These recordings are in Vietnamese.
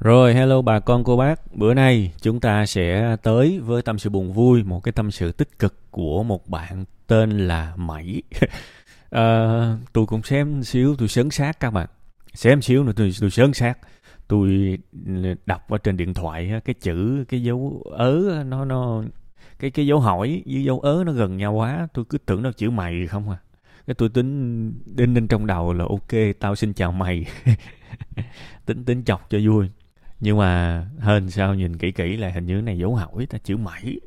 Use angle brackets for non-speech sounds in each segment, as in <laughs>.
Rồi, hello bà con cô bác. Bữa nay chúng ta sẽ tới với tâm sự buồn vui, một cái tâm sự tích cực của một bạn tên là Mẩy. à, <laughs> ờ, tôi cũng xem xíu, tôi sớn sát các bạn. Xem xíu nữa tôi, tôi sớn sát. Tôi đọc ở trên điện thoại cái chữ, cái dấu ớ, nó nó cái cái dấu hỏi với dấu ớ nó gần nhau quá. Tôi cứ tưởng nó chữ mày không à. Cái tôi tính đinh đinh trong đầu là ok, tao xin chào mày. <laughs> tính tính chọc cho vui nhưng mà hơn sao nhìn kỹ kỹ là hình như này dấu hỏi ta chữ mẩy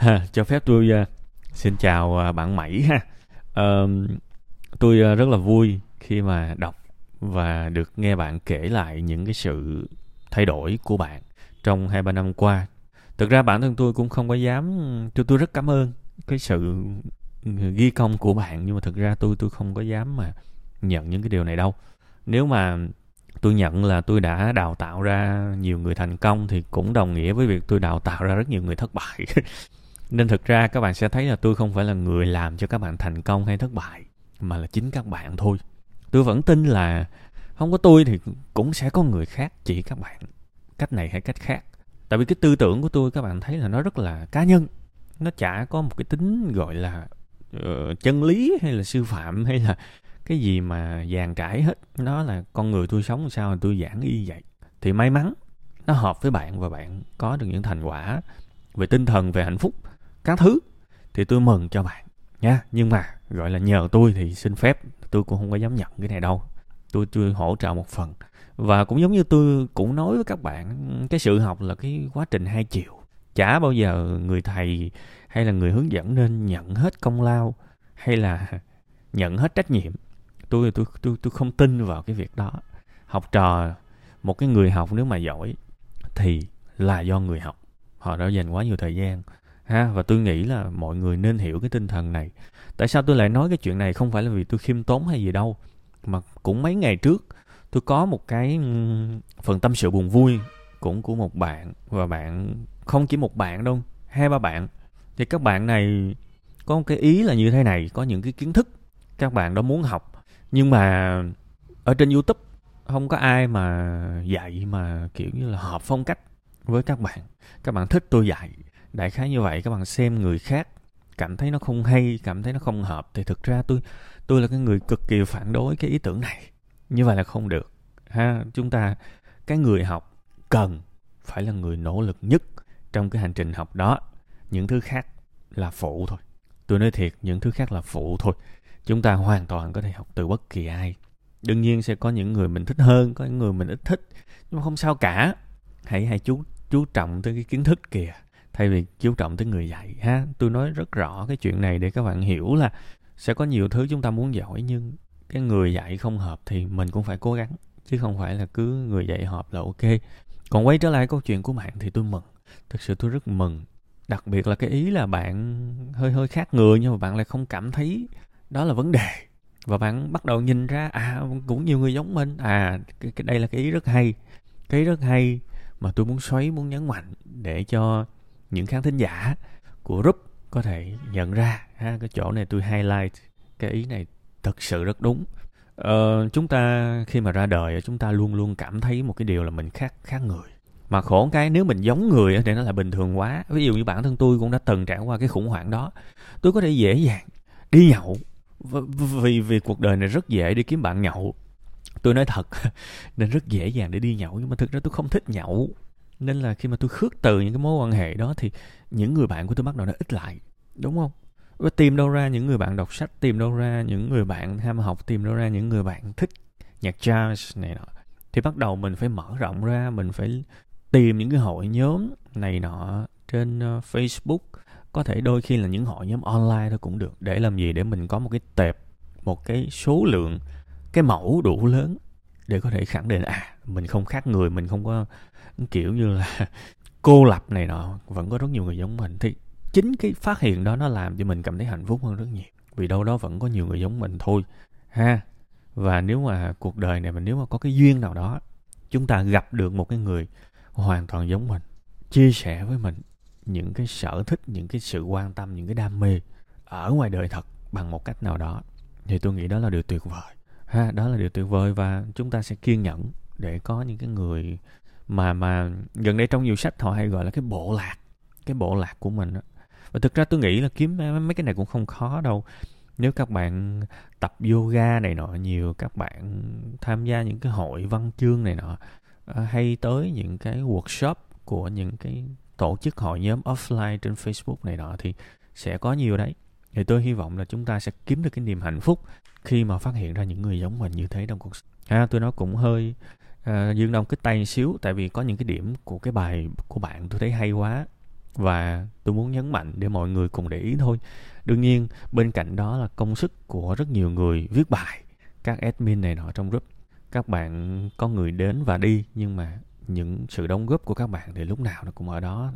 <laughs> cho phép tôi uh, xin chào uh, bạn mẩy ha. Uh, tôi uh, rất là vui khi mà đọc và được nghe bạn kể lại những cái sự thay đổi của bạn trong hai ba năm qua. Thực ra bản thân tôi cũng không có dám tôi tôi rất cảm ơn cái sự ừ, ghi công của bạn nhưng mà thực ra tôi tôi không có dám mà nhận những cái điều này đâu. Nếu mà tôi nhận là tôi đã đào tạo ra nhiều người thành công thì cũng đồng nghĩa với việc tôi đào tạo ra rất nhiều người thất bại. <laughs> Nên thực ra các bạn sẽ thấy là tôi không phải là người làm cho các bạn thành công hay thất bại mà là chính các bạn thôi. Tôi vẫn tin là không có tôi thì cũng sẽ có người khác chỉ các bạn cách này hay cách khác. Tại vì cái tư tưởng của tôi các bạn thấy là nó rất là cá nhân nó chả có một cái tính gọi là uh, chân lý hay là sư phạm hay là cái gì mà dàn trải hết nó là con người tôi sống sao tôi giảng y vậy? Thì may mắn, nó hợp với bạn và bạn có được những thành quả về tinh thần, về hạnh phúc, các thứ, thì tôi mừng cho bạn nha. Nhưng mà, gọi là nhờ tôi thì xin phép, tôi cũng không có dám nhận cái này đâu. Tôi tôi hỗ trợ một phần. Và cũng giống như tôi cũng nói với các bạn, cái sự học là cái quá trình hai chiều. Chả bao giờ người thầy hay là người hướng dẫn nên nhận hết công lao hay là <laughs> nhận hết trách nhiệm tôi tôi tôi tôi không tin vào cái việc đó. Học trò, một cái người học nếu mà giỏi thì là do người học. Họ đã dành quá nhiều thời gian, ha, và tôi nghĩ là mọi người nên hiểu cái tinh thần này. Tại sao tôi lại nói cái chuyện này? Không phải là vì tôi khiêm tốn hay gì đâu, mà cũng mấy ngày trước tôi có một cái phần tâm sự buồn vui cũng của một bạn, và bạn không chỉ một bạn đâu, hai, ba bạn. Thì các bạn này có một cái ý là như thế này, có những cái kiến thức các bạn đó muốn học nhưng mà ở trên youtube, không có ai mà dạy mà, kiểu như là, hợp phong cách với các bạn. Các bạn thích tôi dạy, đại khái như vậy. Các bạn xem người khác, cảm thấy nó không hay, cảm thấy nó không hợp, thì thực ra tôi tôi là cái người cực kỳ phản đối cái ý tưởng này. Như vậy là không được, ha. Chúng ta, cái người học cần phải là người nỗ lực nhất trong cái hành trình học đó. Những thứ khác là phụ thôi. Tôi nói thiệt, những thứ khác là phụ thôi chúng ta hoàn toàn có thể học từ bất kỳ ai. Đương nhiên sẽ có những người mình thích hơn, có những người mình ít thích, nhưng mà không sao cả. Hãy hãy chú chú trọng tới cái kiến thức kìa, thay vì chú trọng tới người dạy ha. Tôi nói rất rõ cái chuyện này để các bạn hiểu là sẽ có nhiều thứ chúng ta muốn giỏi, nhưng cái người dạy không hợp thì mình cũng phải cố gắng, chứ không phải là cứ người dạy hợp là ok. Còn quay trở lại câu chuyện của bạn thì tôi mừng, thực sự tôi rất mừng. Đặc biệt là cái ý là bạn hơi hơi khác người, nhưng mà bạn lại không cảm thấy đó là vấn đề. Và bạn bắt đầu nhìn ra à cũng nhiều người giống mình. À cái, cái đây là cái ý rất hay. Cái ý rất hay mà tôi muốn xoáy muốn nhấn mạnh để cho những khán thính giả của group có thể nhận ra ha cái chỗ này tôi highlight cái ý này thật sự rất đúng. Ờ, chúng ta khi mà ra đời chúng ta luôn luôn cảm thấy một cái điều là mình khác khác người. Mà khổ cái nếu mình giống người thì nó là bình thường quá. Ví dụ như bản thân tôi cũng đã từng trải qua cái khủng hoảng đó. Tôi có thể dễ dàng đi nhậu vì vì cuộc đời này rất dễ đi kiếm bạn nhậu. Tôi nói thật <laughs> nên rất dễ dàng để đi nhậu nhưng mà thực ra tôi không thích nhậu. Nên là khi mà tôi khước từ những cái mối quan hệ đó thì những người bạn của tôi bắt đầu nó ít lại đúng không? Và tìm đâu ra những người bạn đọc sách tìm đâu ra những người bạn ham học tìm đâu ra những người bạn thích nhạc jazz này nọ. Thì bắt đầu mình phải mở rộng ra mình phải tìm những cái hội nhóm này nọ trên uh, Facebook có thể đôi khi là những hội nhóm online thôi cũng được. Để làm gì? Để mình có một cái tệp, một cái số lượng, cái mẫu đủ lớn để có thể khẳng định à mình không khác người, mình không có, kiểu như là, <laughs> cô lập này nọ, vẫn có rất nhiều người giống mình. Thì chính cái phát hiện đó nó làm cho mình cảm thấy hạnh phúc hơn rất nhiều. Vì đâu đó vẫn có nhiều người giống mình thôi, ha. Và nếu mà cuộc đời này mà nếu mà có cái duyên nào đó, chúng ta gặp được một cái người hoàn toàn giống mình, chia sẻ với mình những cái sở thích, những cái sự quan tâm, những cái đam mê ở ngoài đời thật bằng một cách nào đó. Thì tôi nghĩ đó là điều tuyệt vời. Ha, đó là điều tuyệt vời và chúng ta sẽ kiên nhẫn để có những cái người mà mà gần đây trong nhiều sách họ hay gọi là cái bộ lạc, cái bộ lạc của mình đó. và thực ra tôi nghĩ là kiếm mấy cái này cũng không khó đâu. Nếu các bạn tập yoga này nọ nhiều, các bạn tham gia những cái hội văn chương này nọ ờ, hay tới những cái workshop của những cái tổ chức hội nhóm offline trên Facebook này nọ thì sẽ có nhiều đấy. Thì tôi hy vọng là chúng ta sẽ kiếm được cái niềm hạnh phúc khi mà phát hiện ra những người giống mình như thế trong cuộc sống ha tôi nói cũng hơi uh, dương đông cái tay xíu tại vì có những cái điểm của cái bài của bạn tôi thấy hay quá và tôi muốn nhấn mạnh để mọi người cùng để ý thôi. Đương nhiên bên cạnh đó là công sức của rất nhiều người viết bài các admin này nọ trong group. Các bạn có người đến và đi nhưng mà những sự đóng góp của các bạn thì lúc nào nó cũng ở đó.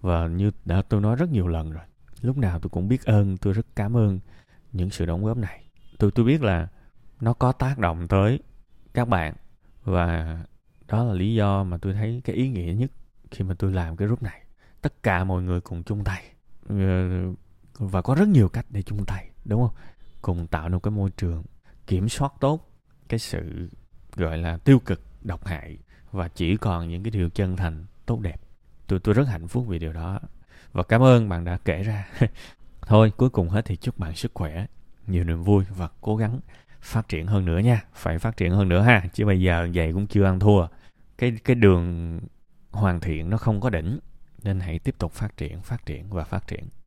Và như đã, tôi nói rất nhiều lần rồi, lúc nào tôi cũng biết ơn, tôi rất cảm ơn những sự đóng góp này. Tôi tôi biết là nó có tác động tới các bạn và đó là lý do mà tôi thấy cái ý nghĩa nhất khi mà tôi làm cái group này. Tất cả mọi người cùng chung tay ờ, và có rất nhiều cách để chung tay, đúng không? Cùng tạo nên cái môi trường kiểm soát tốt cái sự, gọi là, tiêu cực, độc hại và chỉ còn những cái điều chân thành, tốt đẹp. Tôi tôi rất hạnh phúc vì điều đó. Và cảm ơn bạn đã kể ra. <laughs> Thôi, cuối cùng hết thì chúc bạn sức khỏe, nhiều niềm vui và cố gắng phát triển hơn nữa nha. Phải phát triển hơn nữa ha, chứ bây giờ vậy cũng chưa ăn thua. Cái cái đường hoàn thiện nó không có đỉnh, nên hãy tiếp tục phát triển phát triển và phát triển.